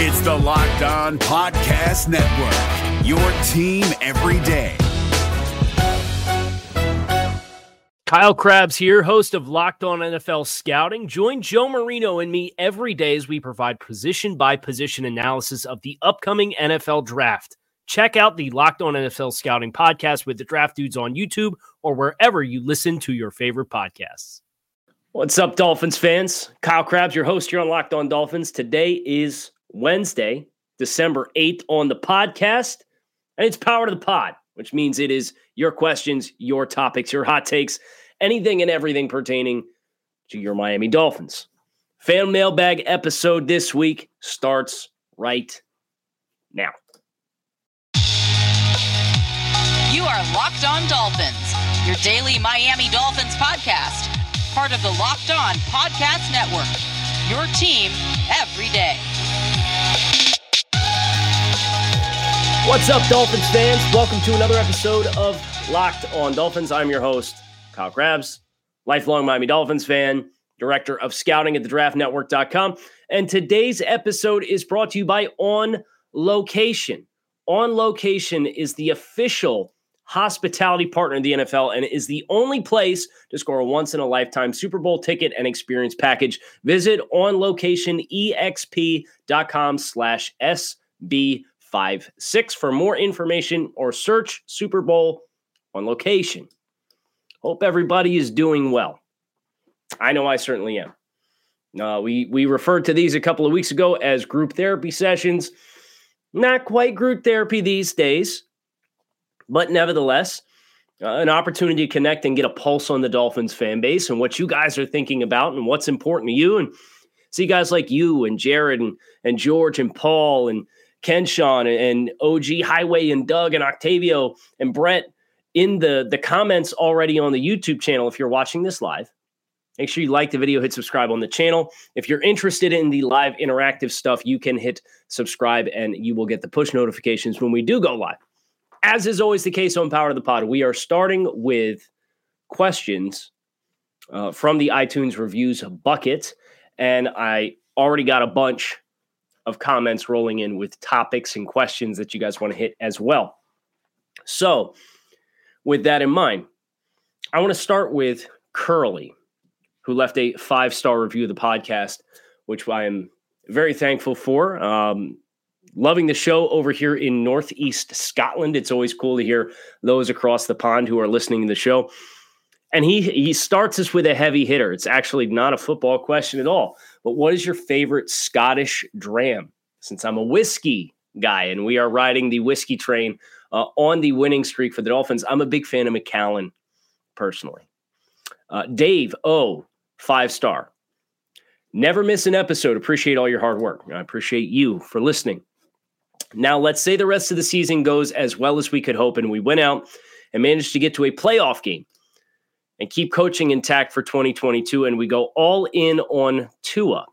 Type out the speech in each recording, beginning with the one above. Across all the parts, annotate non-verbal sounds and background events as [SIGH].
It's the Locked On Podcast Network, your team every day. Kyle Crabbs here, host of Locked On NFL Scouting. Join Joe Marino and me every day as we provide position by position analysis of the upcoming NFL draft. Check out the Locked On NFL Scouting podcast with the Draft Dudes on YouTube or wherever you listen to your favorite podcasts. What's up, Dolphins fans? Kyle Crabbs, your host here on Locked On Dolphins. Today is Wednesday, December 8th on the podcast, and it's Power to the Pod, which means it is your questions, your topics, your hot takes, anything and everything pertaining to your Miami Dolphins. Fan mailbag episode this week starts right now. You are Locked On Dolphins, your daily Miami Dolphins podcast, part of the Locked On Podcast Network. Your team every day. What's up, Dolphins fans? Welcome to another episode of Locked On Dolphins. I'm your host, Kyle Crabbs, lifelong Miami Dolphins fan, director of scouting at the draftnetwork.com. And today's episode is brought to you by On Location. On Location is the official hospitality partner in the NFL and is the only place to score a once in a lifetime Super Bowl ticket and experience package. Visit onlocationexp.com slash SB56 for more information or search Super Bowl on location. Hope everybody is doing well. I know I certainly am. Uh, we we referred to these a couple of weeks ago as group therapy sessions. Not quite group therapy these days, but nevertheless, uh, an opportunity to connect and get a pulse on the Dolphins fan base and what you guys are thinking about and what's important to you. And see guys like you and Jared and, and George and Paul and Kenshawn and, and OG Highway and Doug and Octavio and Brett in the, the comments already on the YouTube channel if you're watching this live. Make sure you like the video, hit subscribe on the channel. If you're interested in the live interactive stuff, you can hit subscribe and you will get the push notifications when we do go live. As is always the case on Power of the Pod, we are starting with questions uh, from the iTunes reviews bucket. And I already got a bunch of comments rolling in with topics and questions that you guys want to hit as well. So, with that in mind, I want to start with Curly who left a five star review of the podcast, which I am very thankful for. Um, loving the show over here in Northeast Scotland. It's always cool to hear those across the pond who are listening to the show. And he he starts us with a heavy hitter. It's actually not a football question at all. But what is your favorite Scottish dram? Since I'm a whiskey guy and we are riding the whiskey train uh, on the winning streak for the Dolphins, I'm a big fan of Macallan personally. Uh, Dave O five star. Never miss an episode. Appreciate all your hard work. I appreciate you for listening. Now, let's say the rest of the season goes as well as we could hope, and we went out and managed to get to a playoff game and keep coaching intact for 2022, and we go all in on Tua.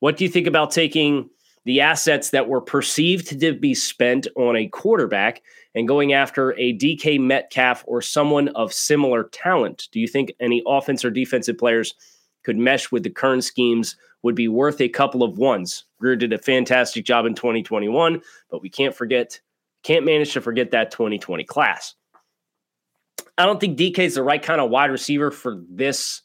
What do you think about taking the assets that were perceived to be spent on a quarterback and going after a DK Metcalf or someone of similar talent? Do you think any offense or defensive players could mesh with the current schemes would be worth a couple of ones? Grier did a fantastic job in 2021, but we can't forget, can't manage to forget that 2020 class. I don't think DK is the right kind of wide receiver for this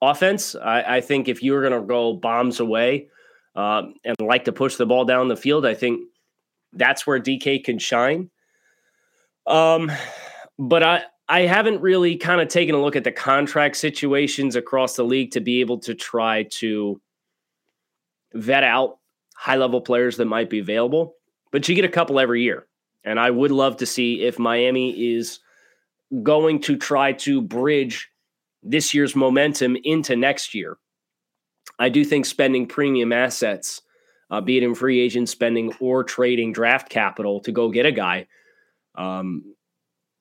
offense. I, I think if you were going to go bombs away um, and like to push the ball down the field, I think that's where DK can shine. Um, but I I haven't really kind of taken a look at the contract situations across the league to be able to try to vet out high level players that might be available. But you get a couple every year. And I would love to see if Miami is going to try to bridge this year's momentum into next year. I do think spending premium assets uh, be it in free agent spending or trading draft capital to go get a guy, um,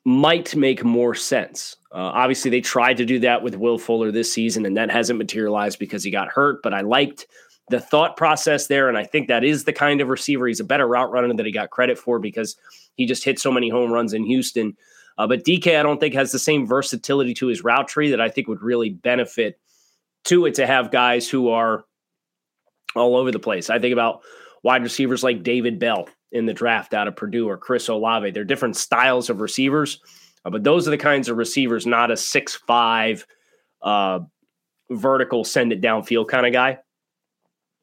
might make more sense. Uh, obviously, they tried to do that with Will Fuller this season, and that hasn't materialized because he got hurt. But I liked the thought process there, and I think that is the kind of receiver. He's a better route runner that he got credit for because he just hit so many home runs in Houston. Uh, but DK, I don't think has the same versatility to his route tree that I think would really benefit to it to have guys who are all over the place. I think about wide receivers like David Bell in the draft out of Purdue or Chris Olave. They're different styles of receivers, uh, but those are the kinds of receivers, not a six-five uh, vertical send it downfield kind of guy.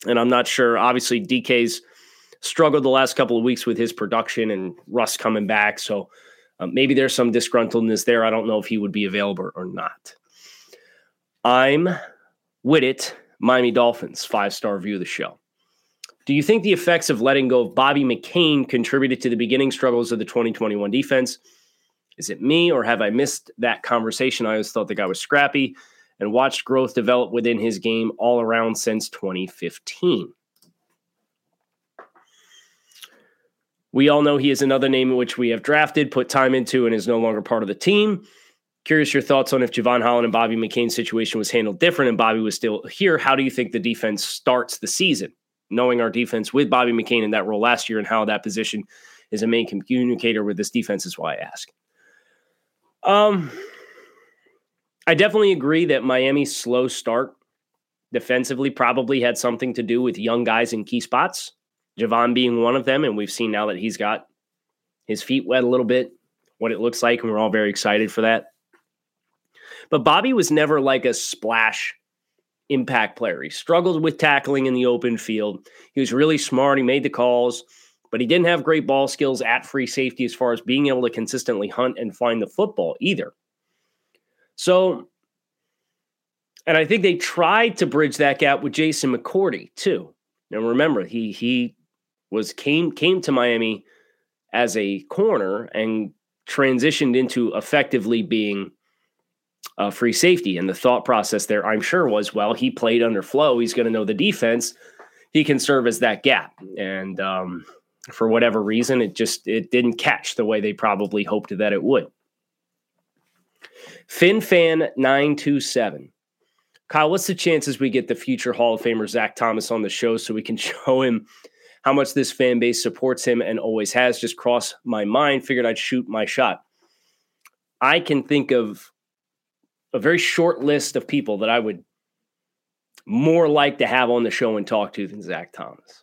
And I'm not sure. Obviously, DK's struggled the last couple of weeks with his production and Russ coming back. So uh, maybe there's some disgruntledness there. I don't know if he would be available or not. I'm with it. Miami Dolphins, five star view of the show. Do you think the effects of letting go of Bobby McCain contributed to the beginning struggles of the 2021 defense? Is it me, or have I missed that conversation? I always thought the guy was scrappy and watched growth develop within his game all around since 2015. We all know he is another name in which we have drafted, put time into, and is no longer part of the team. Curious your thoughts on if Jevon Holland and Bobby McCain's situation was handled different and Bobby was still here. How do you think the defense starts the season? Knowing our defense with Bobby McCain in that role last year and how that position is a main communicator with this defense is why I ask. Um, I definitely agree that Miami's slow start defensively probably had something to do with young guys in key spots. Jevon being one of them, and we've seen now that he's got his feet wet a little bit, what it looks like, and we're all very excited for that. But Bobby was never like a splash impact player. He struggled with tackling in the open field. He was really smart. He made the calls, but he didn't have great ball skills at free safety as far as being able to consistently hunt and find the football either. So, and I think they tried to bridge that gap with Jason McCourty too. Now remember, he he was came came to Miami as a corner and transitioned into effectively being a free safety. And the thought process there, I'm sure, was well, he played under Flo. He's going to know the defense. He can serve as that gap. And um, for whatever reason, it just it didn't catch the way they probably hoped that it would. FinFan nine two seven. Kyle, what's the chances we get the future Hall of Famer Zach Thomas on the show so we can [LAUGHS] show him how much this fan base supports him and always has? Just crossed my mind. Figured I'd shoot my shot. I can think of a very short list of people that I would more like to have on the show and talk to than Zach Thomas.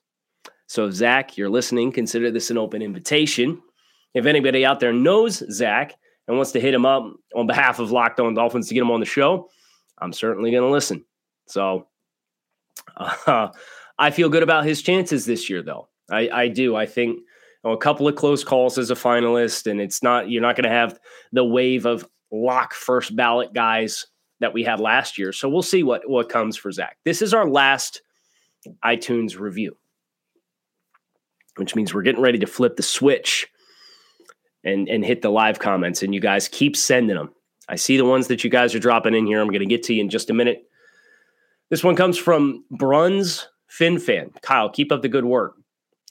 So, Zach, you're listening. Consider this an open invitation. If anybody out there knows Zach and wants to hit him up on behalf of Locked On Dolphins to get him on the show, I'm certainly going to listen. So, [LAUGHS] uh, I feel good about his chances this year, though. I, I do. I think you know, a couple of close calls as a finalist, and it's not you're not going to have the wave of lock first ballot guys that we had last year. So we'll see what what comes for Zach. This is our last iTunes review, which means we're getting ready to flip the switch and and hit the live comments. And you guys keep sending them. I see the ones that you guys are dropping in here. I'm going to get to you in just a minute. This one comes from Bruns FinFan. Kyle, keep up the good work.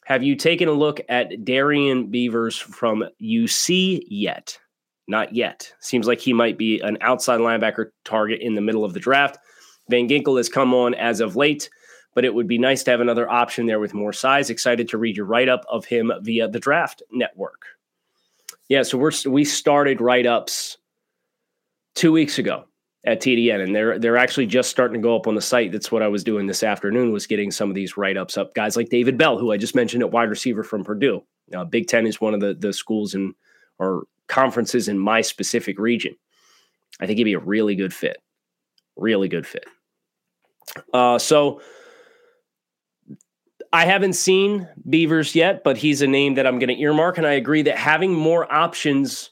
Have you taken a look at Darrian Beavers from UC yet? Not yet. Seems like he might be an outside linebacker target in the middle of the draft. Van Ginkel has come on as of late, but it would be nice to have another option there with more size. Excited to read your write up of him via the Draft Network. Yeah, so we're we started write ups two weeks ago at TDN, and they're they're actually just starting to go up on the site. That's what I was doing this afternoon was getting some of these write ups up. Guys like David Bell, who I just mentioned at wide receiver from Purdue. Uh, Big Ten is one of the the schools in or conferences in my specific region. I think he'd be a really good fit. Really good fit. Uh, so I haven't seen Beavers yet, but he's a name that I'm going to earmark. And I agree that having more options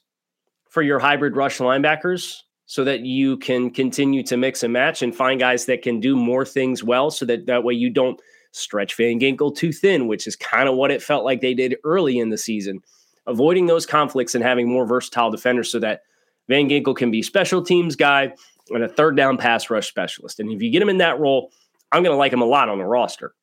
for your hybrid rush linebackers so that you can continue to mix and match and find guys that can do more things well so that that way you don't stretch Van Ginkel too thin, which is kind of what it felt like they did early in the season avoiding those conflicts and having more versatile defenders so that Van Ginkel can be special teams guy and a third down pass rush specialist. And if you get him in that role, I'm going to like him a lot on the roster.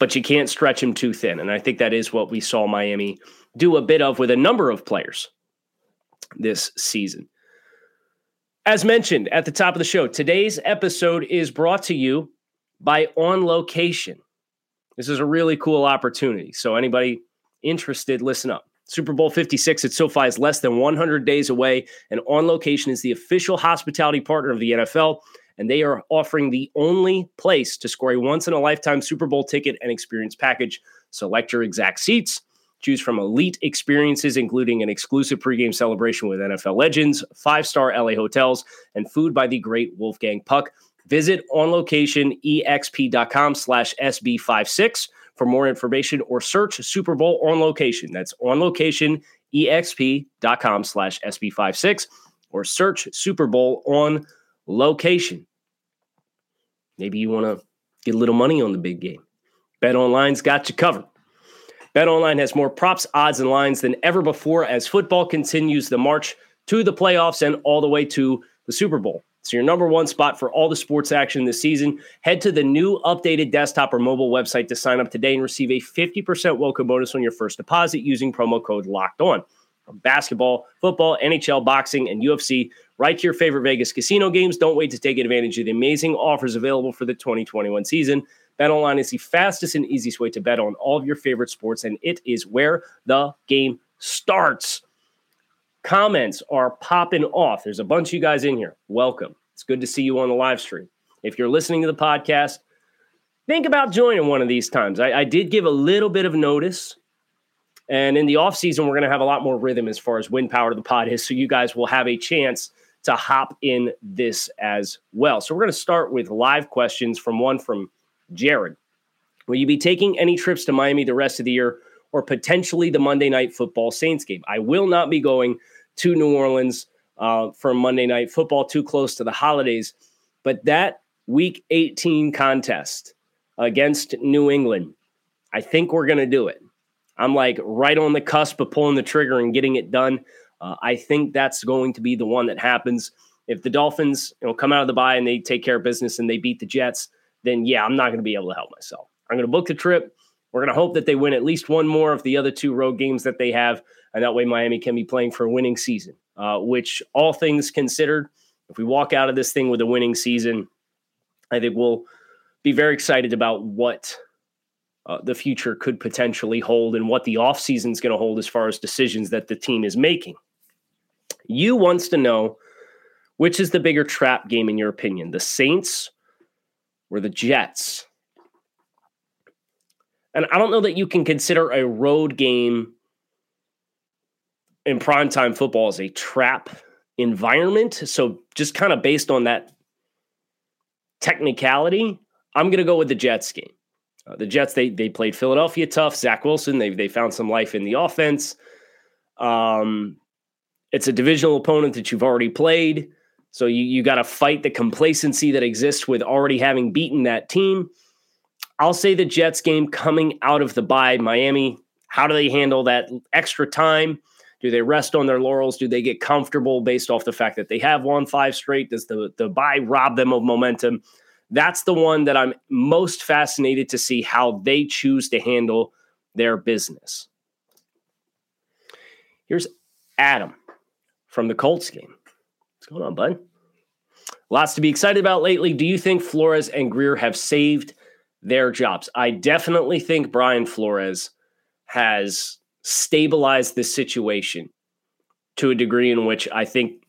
But you can't stretch him too thin. And I think that is what we saw Miami do a bit of with a number of players this season. As mentioned at the top of the show, today's episode is brought to you by On Location. This is a really cool opportunity. So, anybody interested, listen up. Super Bowl 56 at SoFi is less than 100 days away, and On Location is the official hospitality partner of the NFL and they are offering the only place to score a once in a lifetime Super Bowl ticket and experience package. Select your exact seats. Choose from elite experiences, including an exclusive pregame celebration with NFL legends, five star LA hotels, and food by the great Wolfgang Puck. Visit onlocationexp.com slash SB56 for more information or search Super Bowl on location. That's onlocationexp.com slash SB56 or search Super Bowl on location. Maybe you want to get a little money on the big game. Bet Online's got you covered. Bet Online has more props, odds, and lines than ever before as football continues the march to the playoffs and all the way to the Super Bowl. So your number one spot for all the sports action this season. Head to the new updated desktop or mobile website to sign up today and receive a 50% welcome bonus on your first deposit using promo code locked on. Basketball, football, NHL, boxing, and UFC, right to your favorite Vegas casino games. Don't wait to take advantage of the amazing offers available for the 2021 season. BetOnline is the fastest and easiest way to bet on all of your favorite sports, and it is where the game starts comments are popping off. There's a bunch of you guys in here. Welcome. It's good to see you on the live stream. If you're listening to the podcast, think about joining one of these times. I, I did give a little bit of notice. And in the off season, we're going to have a lot more rhythm as far as wind power to the pod is. So you guys will have a chance to hop in this as well. So we're going to start with live questions from one from Jared. Will you be taking any trips to Miami the rest of the year or potentially the Monday night football Saints game? I will not be going to New Orleans uh, for Monday Night Football, too close to the holidays. But that Week 18 contest against New England, I think we're going to do it. I'm like right on the cusp of pulling the trigger and getting it done. Uh, I think that's going to be the one that happens. If the Dolphins you know, come out of the bye and they take care of business and they beat the Jets, then yeah, I'm not going to be able to help myself. I'm going to book the trip. We're going to hope that they win at least one more of the other two road games that they have and that way Miami can be playing for a winning season. Uh, which, all things considered, if we walk out of this thing with a winning season, I think we'll be very excited about what uh, the future could potentially hold and what the offseason is going to hold as far as decisions that the team is making. You wants to know which is the bigger trap game in your opinion, the Saints or the Jets? And I don't know that you can consider a road game in primetime football as a trap environment. So just kind of based on that technicality, I'm going to go with the Jets game. Uh, the Jets they they played Philadelphia tough. Zach Wilson they they found some life in the offense. Um, it's a divisional opponent that you've already played, so you you got to fight the complacency that exists with already having beaten that team. I'll say the Jets game coming out of the bye. Miami, how do they handle that extra time? Do they rest on their laurels? Do they get comfortable based off the fact that they have won five straight? Does the, the bye rob them of momentum? That's the one that I'm most fascinated to see how they choose to handle their business. Here's Adam from the Colts game. What's going on, bud? Lots to be excited about lately. Do you think Flores and Grier have saved their jobs? I definitely think Brian Flores has stabilized this situation to a degree in which I think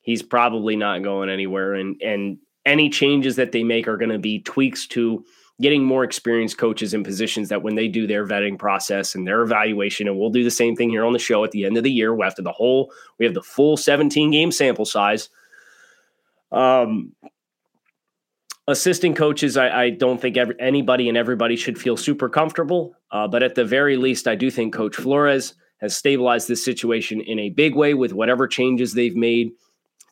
he's probably not going anywhere. And and any changes that they make are going to be tweaks to getting more experienced coaches in positions that when they do their vetting process and their evaluation, and we'll do the same thing here on the show at the end of the year after the whole we have the full 17 game sample size. Um, assistant coaches, I, I don't think every, anybody and everybody should feel super comfortable. Uh, but at the very least, I do think Coach Flores has stabilized this situation in a big way with whatever changes they've made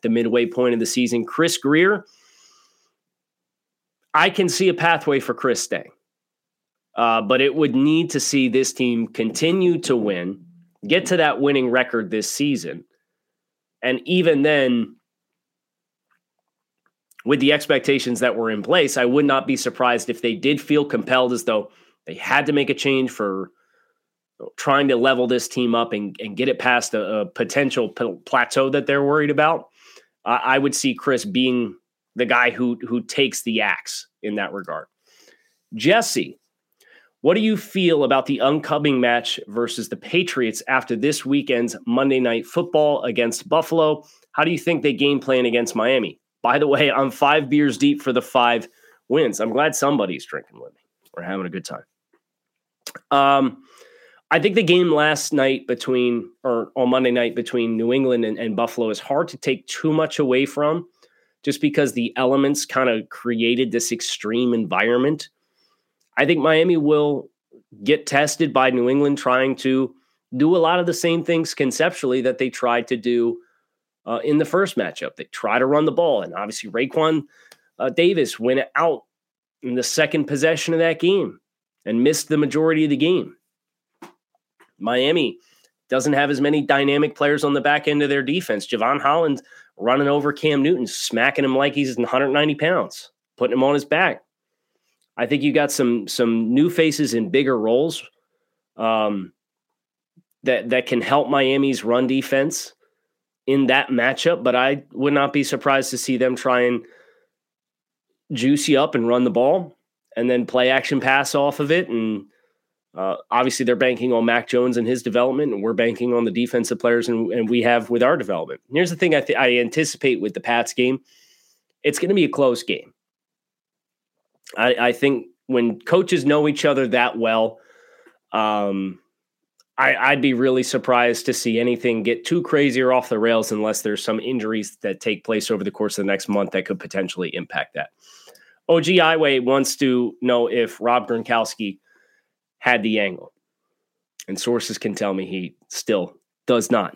the midway point of the season. Chris Grier, I can see a pathway for Chris staying. Uh, but it would need to see this team continue to win, get to that winning record this season. And even then, with the expectations that were in place, I would not be surprised if they did feel compelled as though they had to make a change for trying to level this team up and, and get it past a, a potential p- plateau that they're worried about. Uh, I would see Chris being the guy who who takes the axe in that regard. Jesse, what do you feel about the upcoming match versus the Patriots after this weekend's Monday Night Football against Buffalo? How do you think they game plan against Miami? By the way, I'm five beers deep for the five wins. I'm glad somebody's drinking with me. We're having a good time. Um, I think the game last night between, or on Monday night between New England and, and Buffalo is hard to take too much away from just because the elements kind of created this extreme environment. I think Miami will get tested by New England trying to do a lot of the same things conceptually that they tried to do uh, in the first matchup. They try to run the ball, and obviously Raekwon uh, Davis went out in the second possession of that game and missed the majority of the game. Miami doesn't have as many dynamic players on the back end of their defense. Jevon Holland running over Cam Newton, smacking him like he's 190 pounds, putting him on his back. I think you got some some new faces in bigger roles um, that that can help Miami's run defense in that matchup. But I would not be surprised to see them try and juice you up and run the ball, and then play action pass off of it. And uh, obviously, they're banking on Mac Jones and his development, and we're banking on the defensive players, and, and we have with our development. Here's the thing: I, th- I anticipate with the Pats game, it's going to be a close game. I, I think when coaches know each other that well, um, I, would be really surprised to see anything get too crazy or off the rails unless there's some injuries that take place over the course of the next month that could potentially impact that. OG Highway wants to know if Rob Gronkowski had the angle. And sources can tell me he still does not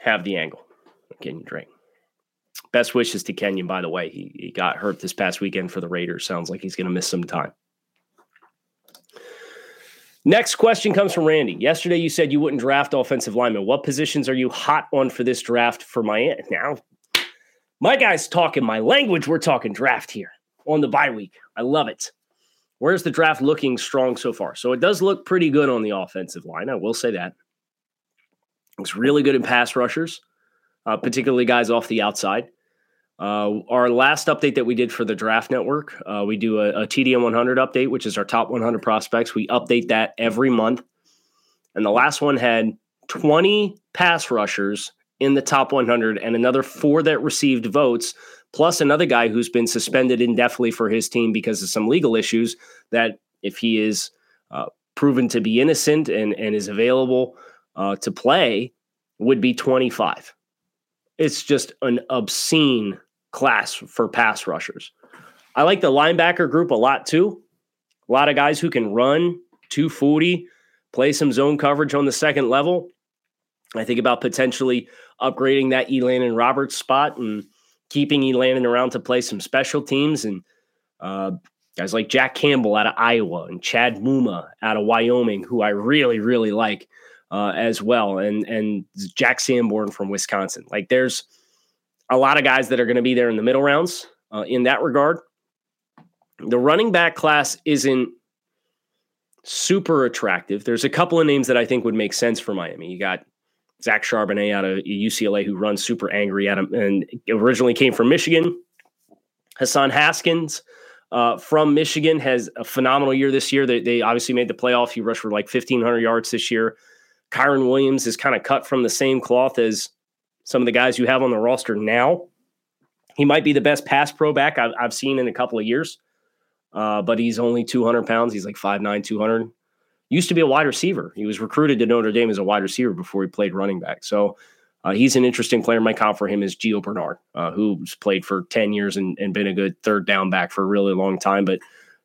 have the angle. You drink? Best wishes to Kenyan, by the way. He, he got hurt this past weekend for the Raiders. Sounds like he's going to miss some time. Next question comes from Randy. Yesterday, you said you wouldn't draft offensive linemen. What positions are you hot on for this draft for Miami? Now, my guy's talking my language. We're talking draft here on the bye week. I love it. Where's the draft looking strong so far? So it does look pretty good on the offensive line. I will say that. It's really good in pass rushers, uh, particularly guys off the outside. Uh, our last update that we did for the Draft Network, uh, we do a, a, TDN 100 update, which is our top 100 prospects. We update that every month. And the last one had 20 pass rushers in the top 100 and another four that received votes, plus another guy who's been suspended indefinitely for his team because of some legal issues. That if he is uh, proven to be innocent and, and is available uh, to play, would be 25. It's just an obscene class for pass rushers. I like the linebacker group a lot too. A lot of guys who can run 240, play some zone coverage on the second level. I think about potentially upgrading that Elandon Roberts spot and keeping Elandon around to play some special teams and uh, guys like Jack Campbell out of Iowa and Chad Muma out of Wyoming, who I really, really like uh, as well, and and Jack Sanborn from Wisconsin. Like there's a lot of guys that are going to be there in the middle rounds uh, in that regard. The running back class isn't super attractive. There's a couple of names that I think would make sense for Miami. You got Zach Charbonnet out of UCLA who runs super angry at him and originally came from Michigan. Hassan Haskins uh, from Michigan has a phenomenal year this year. They, they obviously made the playoff. He rushed for like 1,500 yards this year. Kyren Williams is kind of cut from the same cloth as some of the guys you have on the roster now. He might be the best pass pro back I've, I've seen in a couple of years, uh, but he's only 200 pounds. He's like 5'9, 200. Used to be a wide receiver. He was recruited to Notre Dame as a wide receiver before he played running back. So uh, he's an interesting player. My comp for him is Gio Bernard, uh, who's played for 10 years and, and been a good third down back for a really long time, but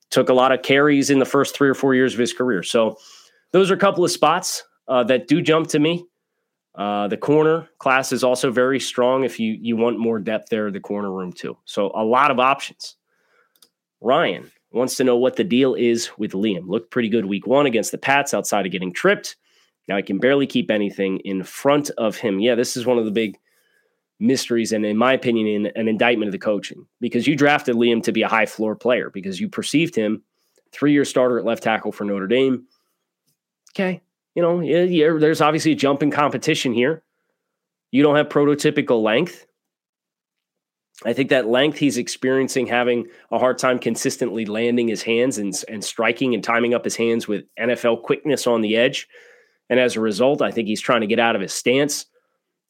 took a lot of carries in the first three or four years of his career. So those are a couple of spots uh, that do jump to me. Uh, the corner class is also very strong. If you you want more depth there, the corner room too. So a lot of options. Ryan wants to know what the deal is with Liam. Looked pretty good week one against the Pats outside of getting tripped. Now he can barely keep anything in front of him. Yeah, this is one of the big mysteries, and in my opinion, in an indictment of the coaching because you drafted Liam to be a high floor player because you perceived him three year starter at left tackle for Notre Dame. Okay, you know, yeah, there's obviously a jump in competition here. You don't have prototypical length. I think that length he's experiencing having a hard time consistently landing his hands and, and striking and timing up his hands with NFL quickness on the edge. And as a result, I think he's trying to get out of his stance.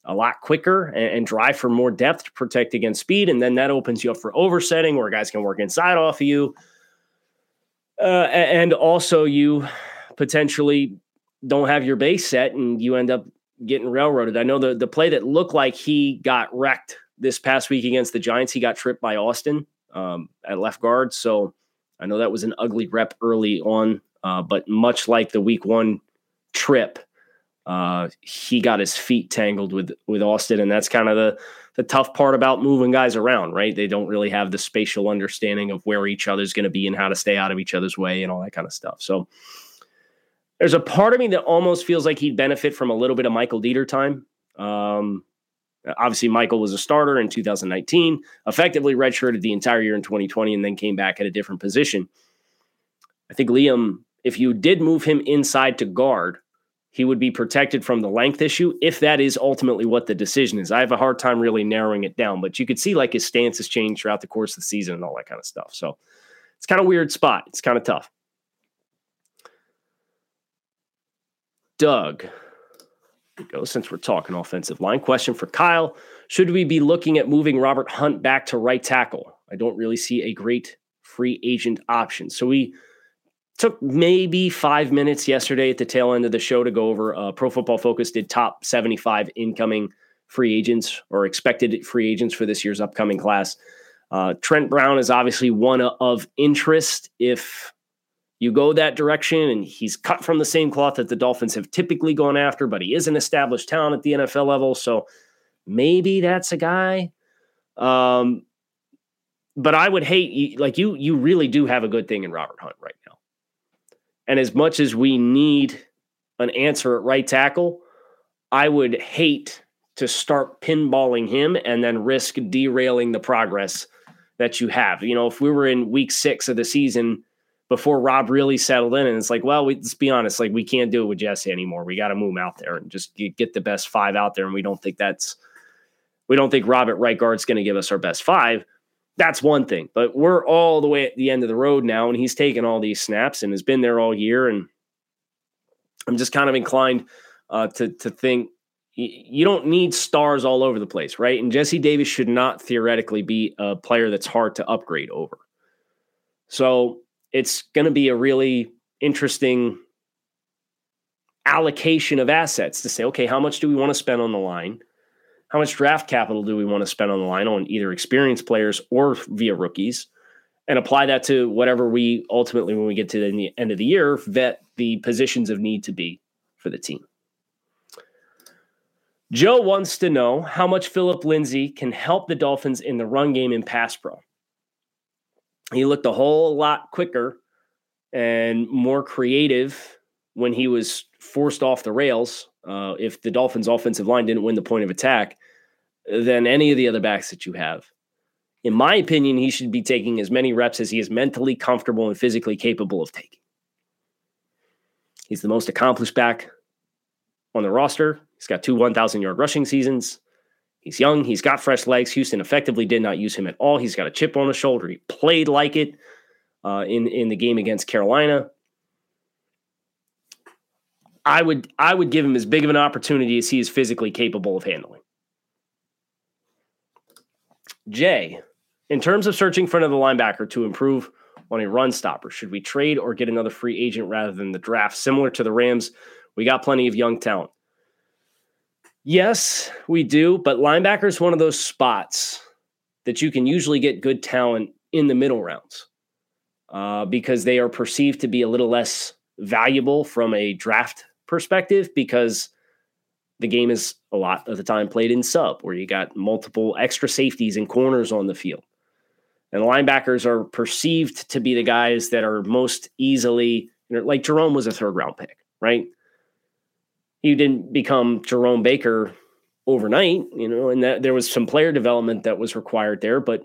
a lot quicker and, and, drive for more depth to protect against speed. And then that opens you up for oversetting where guys can work inside off of you. Uh, and also, you potentially don't have your base set and you end up getting railroaded. I know the, the play that looked like he got wrecked this past week against the Giants, he got tripped by Austin um, at left guard. So I know that was an ugly rep early on, uh, but much like the week one trip, uh, he got his feet tangled with with Austin, and that's kind of the the tough part about moving guys around, right? They don't really have the spatial understanding of where each other's going to be and how to stay out of each other's way and all that kind of stuff. So there's a part of me that almost feels like he'd benefit from a little bit of Michael Deiter time. Um, Uh, obviously, Michael was a starter in 2019, effectively redshirted the entire year in 2020, and then came back at a different position. I think Liam, if you did move him inside to guard, he would be protected from the length issue if that is ultimately what the decision is. I have a hard time really narrowing it down, but you could see like his stance has changed throughout the course of the season and all that kind of stuff. So it's kind of weird spot. It's kind of tough. Doug, we go since we're talking offensive line. Question for Kyle: Should we be looking at moving Robert Hunt back to right tackle? I don't really see a great free agent option. So we took maybe five minutes yesterday at the tail end of the show to go over uh, Pro Football Focus did top 75 incoming free agents or expected free agents for this year's upcoming class. Uh, Trent Brown is obviously one of interest if you go that direction, and he's cut from the same cloth that the Dolphins have typically gone after, but he is an established talent at the NFL level. So maybe that's a guy. Um, but I would hate like you. You really do have a good thing in Robert Hunt right now. And as much as we need an answer at right tackle, I would hate to start pinballing him and then risk derailing the progress that you have. You know, if we were in week six of the season before Rob really settled in, and it's like, well, we, let's be honest, like we can't do it with Jesse anymore. We got to move him out there and just get the best five out there. And we don't think that's, we don't think Robert right guard's going to give us our best five that's one thing. But we're all the way at the end of the road now, and he's taken all these snaps and has been there all year. And I'm just kind of inclined uh, to to think you don't need stars all over the place, right? And Jesse Davis should not theoretically be a player that's hard to upgrade over. So it's going to be a really interesting allocation of assets to say, okay, how much do we want to spend on the line? how much draft capital do we want to spend on the line on either experienced players or via rookies? And apply that to whatever we ultimately when we get to the end of the year vet the positions of need to be for the team. Joe wants to know how much Phillip Lindsay can help the dolphins in the run game in pass pro he looked a whole lot quicker and more creative when he was forced off the rails uh, if the Dolphins' offensive line didn't win the point of attack than any of the other backs that you have. In my opinion, he should be taking as many reps as he is mentally comfortable and physically capable of taking. He's the most accomplished back on the roster. He's got two 1,000 yard rushing seasons. He's young. He's got fresh legs. Houston effectively did not use him at all. He's got a chip on his shoulder. He played like it uh, in in the game against Carolina. I would I would give him as big of an opportunity as he is physically capable of handling. Jay, in terms of searching for another linebacker to improve on a run stopper, should we trade or get another free agent rather than the draft? Similar to the Rams, we got plenty of young talent. Yes, we do, but linebacker is one of those spots that you can usually get good talent in the middle rounds uh, because they are perceived to be a little less valuable from a draft perspective because the game is a lot of the time played in sub where you got multiple extra safeties and corners on the field. And linebackers are perceived to be the guys that are most easily, like Jerome was a third round pick, right? He didn't become Jerome Baker overnight, you know, and that there was some player development that was required there, but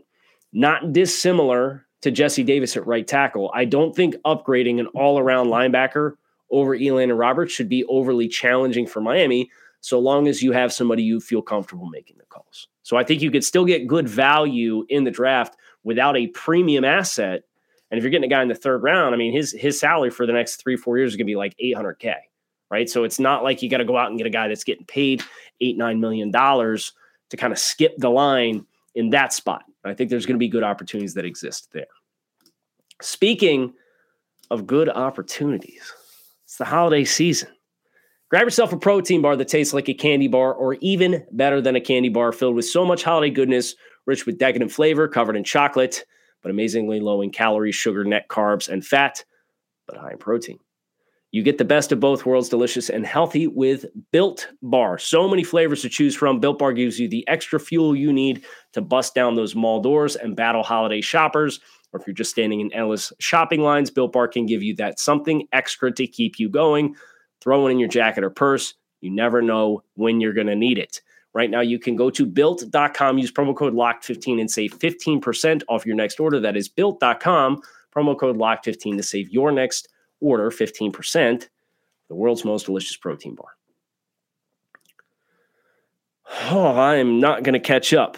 not dissimilar to Jesse Davis at right tackle. I don't think upgrading an all around linebacker over Elandon Roberts should be overly challenging for Miami, so long as you have somebody you feel comfortable making the calls. So I think you could still get good value in the draft without a premium asset. And if you're getting a guy in the third round, I mean, his his salary for the next three four years is going to be like 800k. Right? So it's not like you got to go out and get a guy that's getting paid eight, nine million dollars to kind of skip the line in that spot. I think there's going to be good opportunities that exist there. Speaking of good opportunities, it's the holiday season. Grab yourself a protein bar that tastes like a candy bar or even better than a candy bar filled with so much holiday goodness, rich with decadent flavor, covered in chocolate, but amazingly low in calories, sugar, net carbs, and fat, but high in protein. You get the best of both worlds, delicious and healthy with Built Bar. So many flavors to choose from. Built Bar gives you the extra fuel you need to bust down those mall doors and battle holiday shoppers. Or if you're just standing in endless shopping lines, Built Bar can give you that something extra to keep you going. Throw it in your jacket or purse. You never know when you're going to need it. Right now, you can go to built.com, use promo code LOCK15 and save 15% off your next order. That is built.com, promo code LOCK15 to save your next order 15%, the world's most delicious protein bar. Oh, I am not going to catch up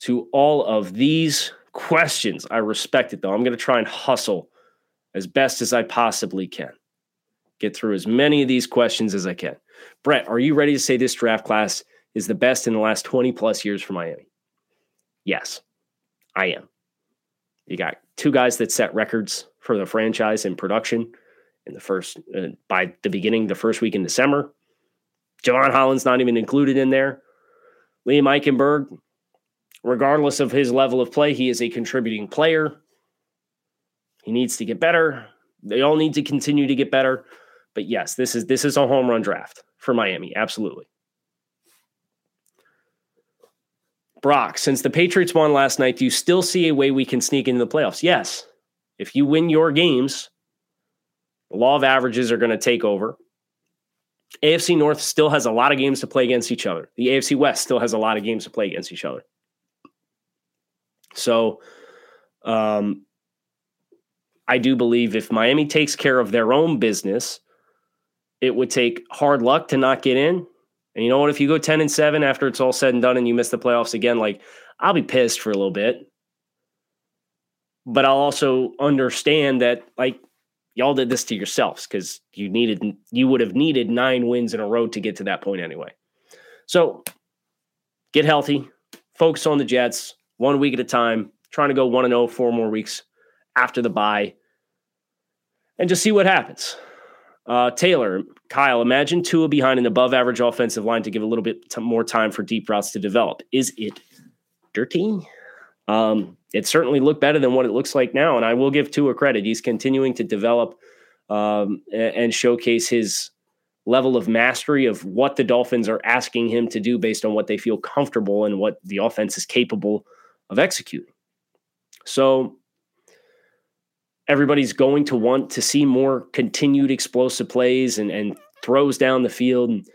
to all of these questions. I respect it though. I'm going to try and hustle as best as I possibly can. Get through as many of these questions as I can. Brett, are you ready to say this draft class is the best in the last 20 plus years for Miami? Yes, I am. You got two guys that set records for the franchise in production in the first uh, by the beginning the first week in December. Jevon Holland's not even included in there. Liam Eichenberg, regardless of his level of play, he is a contributing player. He needs to get better. They all need to continue to get better. But yes, this is this is a home run draft for Miami. Absolutely. Brock, since the Patriots won last night, do you still see a way we can sneak into the playoffs? Yes. If you win your games, the law of averages are going to take over. AFC North still has a lot of games to play against each other. The AFC West still has a lot of games to play against each other. So, um, I do believe if Miami takes care of their own business, it would take hard luck to not get in. And you know what? If you go 10 and 7 after it's all said and done and you miss the playoffs again, like I'll be pissed for a little bit but I'll also understand that like y'all did this to yourselves because you needed you would have needed nine wins in a row to get to that point anyway. So get healthy, focus on the Jets one week at a time, trying to go one and zero oh four more weeks after the bye, and just see what happens. Uh, Taylor, Kyle, imagine Tua behind an above average offensive line to give a little bit more time for deep routes to develop. Is it dirty? Um, it certainly looked better than what it looks like now. And I will give Tua credit. He's continuing to develop um, and showcase his level of mastery of what the Dolphins are asking him to do based on what they feel comfortable and what the offense is capable of executing. So everybody's going to want to see more continued explosive plays and, and throws down the field. And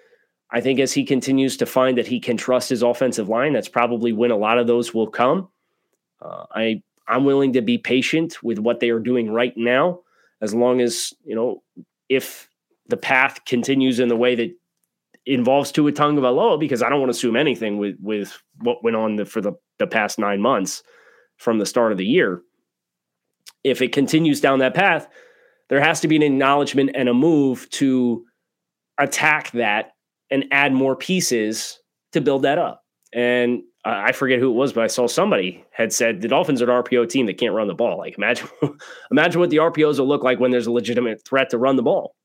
I think as he continues to find that he can trust his offensive line, that's probably when a lot of those will come. Uh, I I'm willing to be patient with what they are doing right now, as long as you know if the path continues in the way that involves Tua Tagovailoa, because I don't want to assume anything with with what went on the, for the the past nine months from the start of the year. If it continues down that path, there has to be an acknowledgement and a move to attack that and add more pieces to build that up. And I forget who it was, but I saw somebody had said the Dolphins are an RPO team that can't run the ball. Like imagine, [LAUGHS] imagine what the RPOs will look like when there's a legitimate threat to run the ball,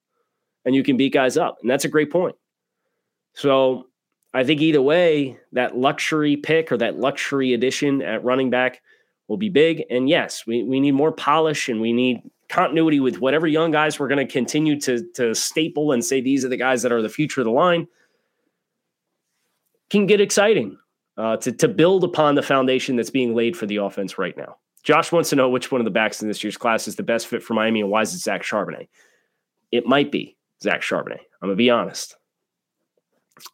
and you can beat guys up. And that's a great point. So I think either way, that luxury pick or that luxury addition at running back will be big. And yes, we, we need more polish and we need continuity with whatever young guys we're going to continue to to staple and say these are the guys that are the future of the line. Can get exciting uh, to, to build upon the foundation that's being laid for the offense right now. Josh wants to know which one of the backs in this year's class is the best fit for Miami and why is it Zach Charbonnet? It might be Zach Charbonnet. I'm going to be honest.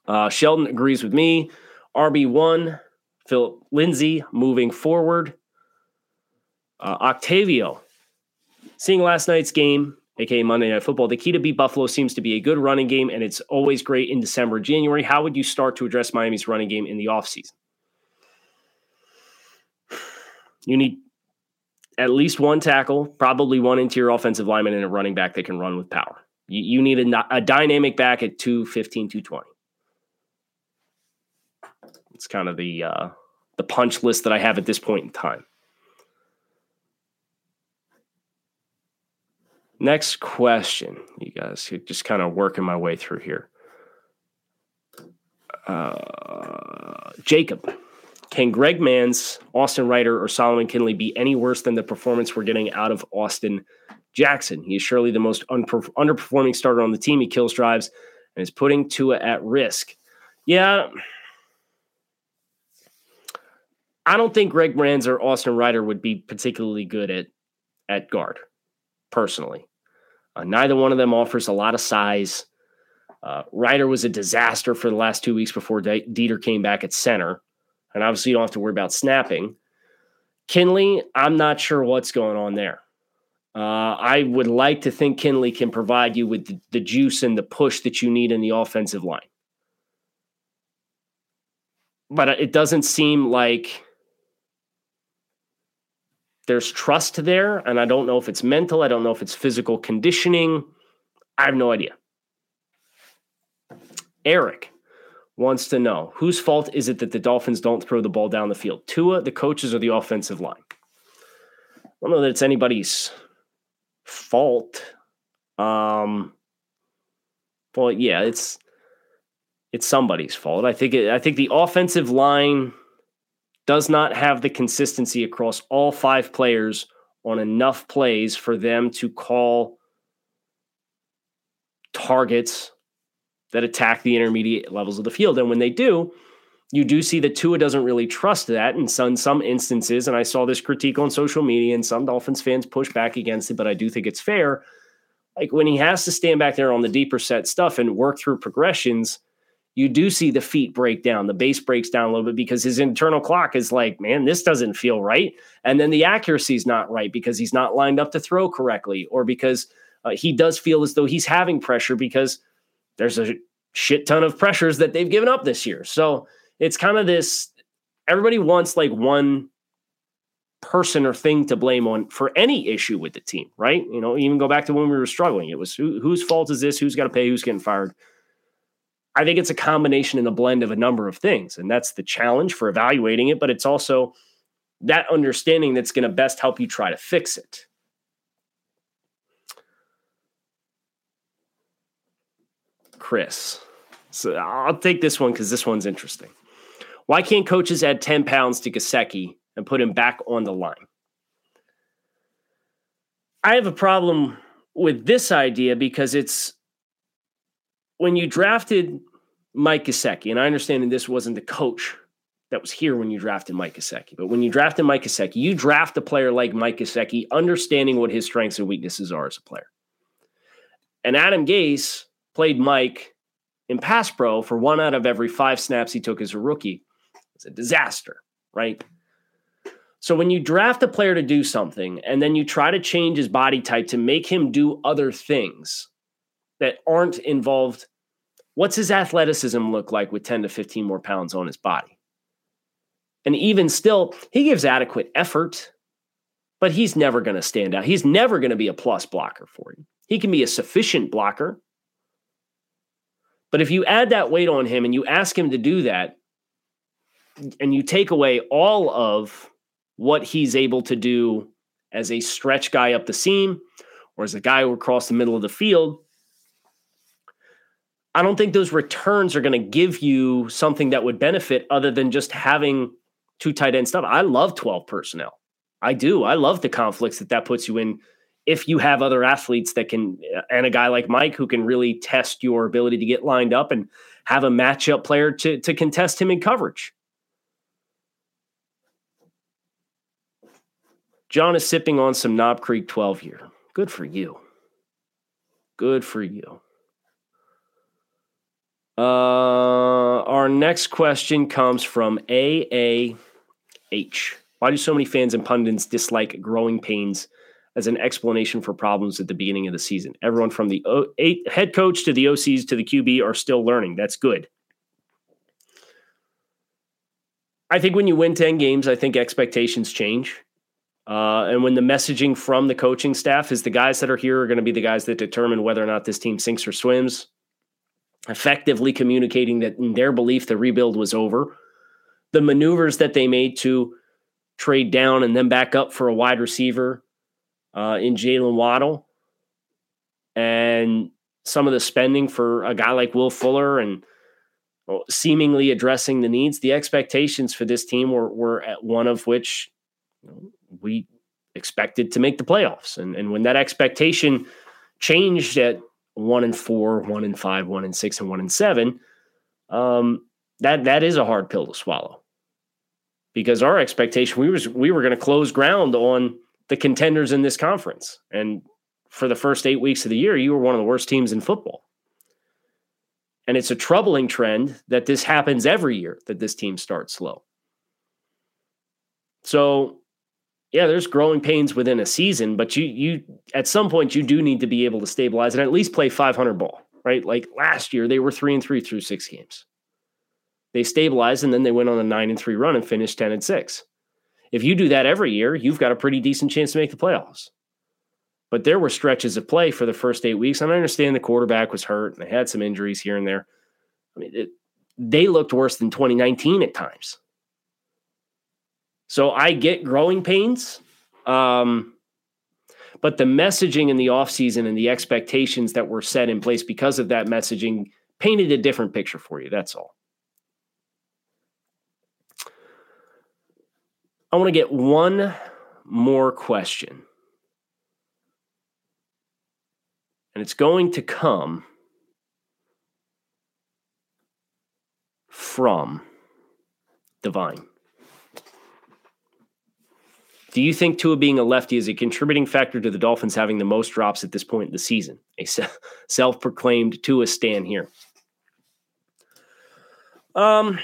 Uh, Sheldon agrees with me. RB1, Phillip Lindsay moving forward. Uh, Octavio, seeing last night's game, aka Monday Night Football. The key to beat Buffalo seems to be a good running game, and it's always great in December, January. How would you start to address Miami's running game in the offseason? You need at least one tackle, probably one interior offensive lineman, and a running back that can run with power. You, you need a, a dynamic back at 215, 220. It's kind of the uh, the punch list that I have at this point in time. Next question, you guys. Just kind of working my way through here. Uh, Jacob, can Greg Mancz, Austin Reiter, or Solomon Kindley be any worse than the performance we're getting out of Austin Jackson? He is surely the most unper- underperforming starter on the team. He kills drives and is putting Tua at risk. Yeah. I don't think Greg Mancz or Austin Reiter would be particularly good at at guard, personally. Uh, neither one of them offers a lot of size. Uh, Reiter was a disaster for the last two weeks before Deiter came back at center. And obviously, you don't have to worry about snapping. Kindley, I'm not sure what's going on there. Uh, I would like to think Kindley can provide you with the, the juice and the push that you need in the offensive line. But it doesn't seem like there's trust there. And I don't know if it's mental. I don't know if it's physical conditioning. I have no idea. Eric wants to know whose fault is it that the Dolphins don't throw the ball down the field? Tua, the coaches, or the offensive line? I don't know that it's anybody's fault. Um, well, yeah, it's it's somebody's fault. I think it, I think the offensive line does not have the consistency across all five players on enough plays for them to call targets that attack the intermediate levels of the field. And when they do, you do see that Tua doesn't really trust that in some, some instances. And I saw this critique on social media, and some Dolphins fans push back against it, but I do think it's fair. Like when he has to stand back there on the deeper set stuff and work through progressions, you do see the feet break down, the base breaks down a little bit because his internal clock is like, man, this doesn't feel right. And then the accuracy is not right because he's not lined up to throw correctly or because uh, he does feel as though he's having pressure because there's a shit ton of pressures that they've given up this year. So it's kind of this everybody wants like one person or thing to blame on for any issue with the team, right? You know, even go back to when we were struggling. It was who, whose fault is this? Who's got to pay? Who's getting fired? I think it's a combination and a blend of a number of things. And that's the challenge for evaluating it, but it's also that understanding that's going to best help you try to fix it. Chris. So I'll take this one because this one's interesting. Why can't coaches add 10 pounds to Gesicki and put him back on the line? I have a problem with this idea because it's when you drafted Mike Gesicki, and I understand that this wasn't the coach that was here when you drafted Mike Gesicki, but when you drafted Mike Gesicki, you draft a player like Mike Gesicki, understanding what his strengths and weaknesses are as a player. And Adam Gase played Mike in pass pro for one out of every five snaps he took as a rookie. It's a disaster, right? So when you draft a player to do something and then you try to change his body type to make him do other things that aren't involved What's his athleticism look like with 10 to 15 more pounds on his body? And even still, he gives adequate effort, but he's never going to stand out. He's never going to be a plus blocker for you. He can be a sufficient blocker. But if you add that weight on him and you ask him to do that, and you take away all of what he's able to do as a stretch guy up the seam or as a guy who across the middle of the field, I don't think those returns are going to give you something that would benefit other than just having two tight end stuff. I love 12 personnel. I do. I love the conflicts that that puts you in if you have other athletes that can, uh, and a guy like Mike who can really test your ability to get lined up and have a matchup player to, to contest him in coverage. John is sipping on some Knob Creek 12 year. Good for you. Good for you. Uh, our next question comes from AAH. Why do so many fans and pundits dislike growing pains as an explanation for problems at the beginning of the season? Everyone from the o- eight, head coach to the OCs to the QB are still learning. That's good. I think when you win 10 games, I think expectations change. Uh, and when the messaging from the coaching staff is the guys that are here are going to be the guys that determine whether or not this team sinks or swims, effectively communicating that in their belief the rebuild was over. The maneuvers that they made to trade down and then back up for a wide receiver uh, in Jaylen Waddle, and some of the spending for a guy like Will Fuller and seemingly addressing the needs, the expectations for this team were, were at one of which we expected to make the playoffs. And, and when that expectation changed at one and four, one and five, one and six, and one and seven, um, that that is a hard pill to swallow. Because our expectation, we was we were going to close ground on the contenders in this conference. And for the first eight weeks of the year, you were one of the worst teams in football. And it's a troubling trend that this happens every year that this team starts slow. So yeah, there's growing pains within a season, but you you at some point you do need to be able to stabilize and at least play 500 ball, right? Like last year they were 3 and 3 through 6 games. They stabilized and then they went on a 9 and 3 run and finished 10 and 6. If you do that every year, you've got a pretty decent chance to make the playoffs. But there were stretches of play for the first 8 weeks and I understand the quarterback was hurt and they had some injuries here and there. I mean, it, they looked worse than 2019 at times. So I get growing pains. Um, but the messaging in the offseason and the expectations that were set in place because of that messaging painted a different picture for you. That's all. I want to get one more question. And it's going to come from Divine. Do you think Tua being a lefty is a contributing factor to the Dolphins having the most drops at this point in the season? A [LAUGHS] self proclaimed Tua stand here. Um,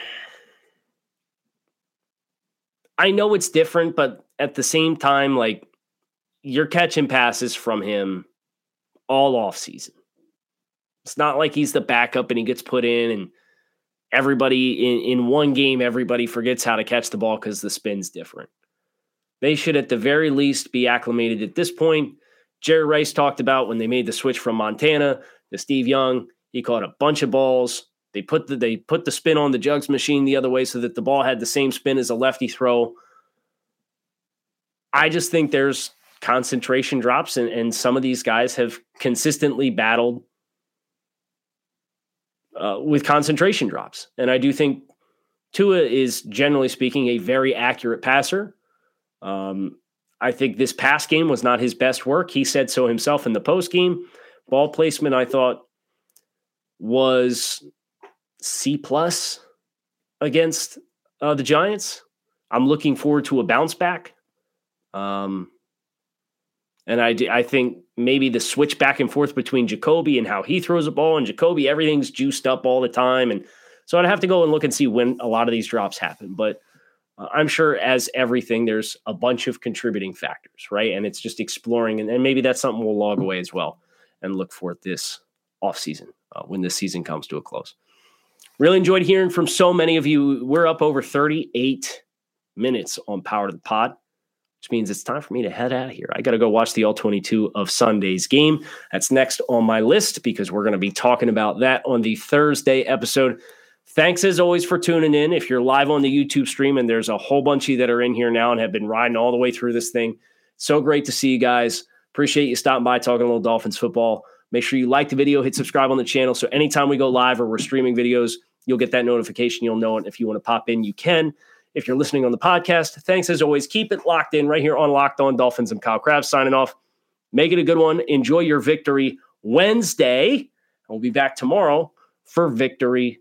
I know it's different, but at the same time, like you're catching passes from him all off season. It's not like he's the backup and he gets put in and everybody in, in one game, everybody forgets how to catch the ball because the spin's different. They should, at the very least, be acclimated at this point. Jerry Rice talked about when they made the switch from Montana to Steve Young. He caught a bunch of balls. They put the they put the spin on the jugs machine the other way so that the ball had the same spin as a lefty throw. I just think there's concentration drops, and, and some of these guys have consistently battled uh, with concentration drops. And I do think Tua is generally speaking a very accurate passer. Um, I think this past game was not his best work. He said so himself in the post game. Ball placement, I thought, was C plus against uh, the Giants. I'm looking forward to a bounce back. Um, and I, I think maybe the switch back and forth between Jacoby and how he throws a ball and Jacoby, everything's juiced up all the time. And so I'd have to go and look and see when a lot of these drops happen. But I'm sure, as everything, there's a bunch of contributing factors, right? And it's just exploring, and, and maybe that's something we'll log away as well and look for this off season uh, when this season comes to a close. Really enjoyed hearing from so many of you. We're up over 38 minutes on Power to the Pod, which means it's time for me to head out of here. I got to go watch the All 22 of Sunday's game. That's next on my list because we're going to be talking about that on the Thursday episode. Thanks as always for tuning in. If you're live on the YouTube stream, and there's a whole bunch of you that are in here now and have been riding all the way through this thing, so great to see you guys. Appreciate you stopping by talking a little Dolphins football. Make sure you like the video, hit subscribe on the channel. So anytime we go live or we're streaming videos, you'll get that notification. You'll know it. If you want to pop in, you can. If you're listening on the podcast, thanks as always. Keep it locked in right here on Locked On Dolphins. and Kyle Crabbs signing off. Make it a good one. Enjoy your victory Wednesday. We'll be back tomorrow for victory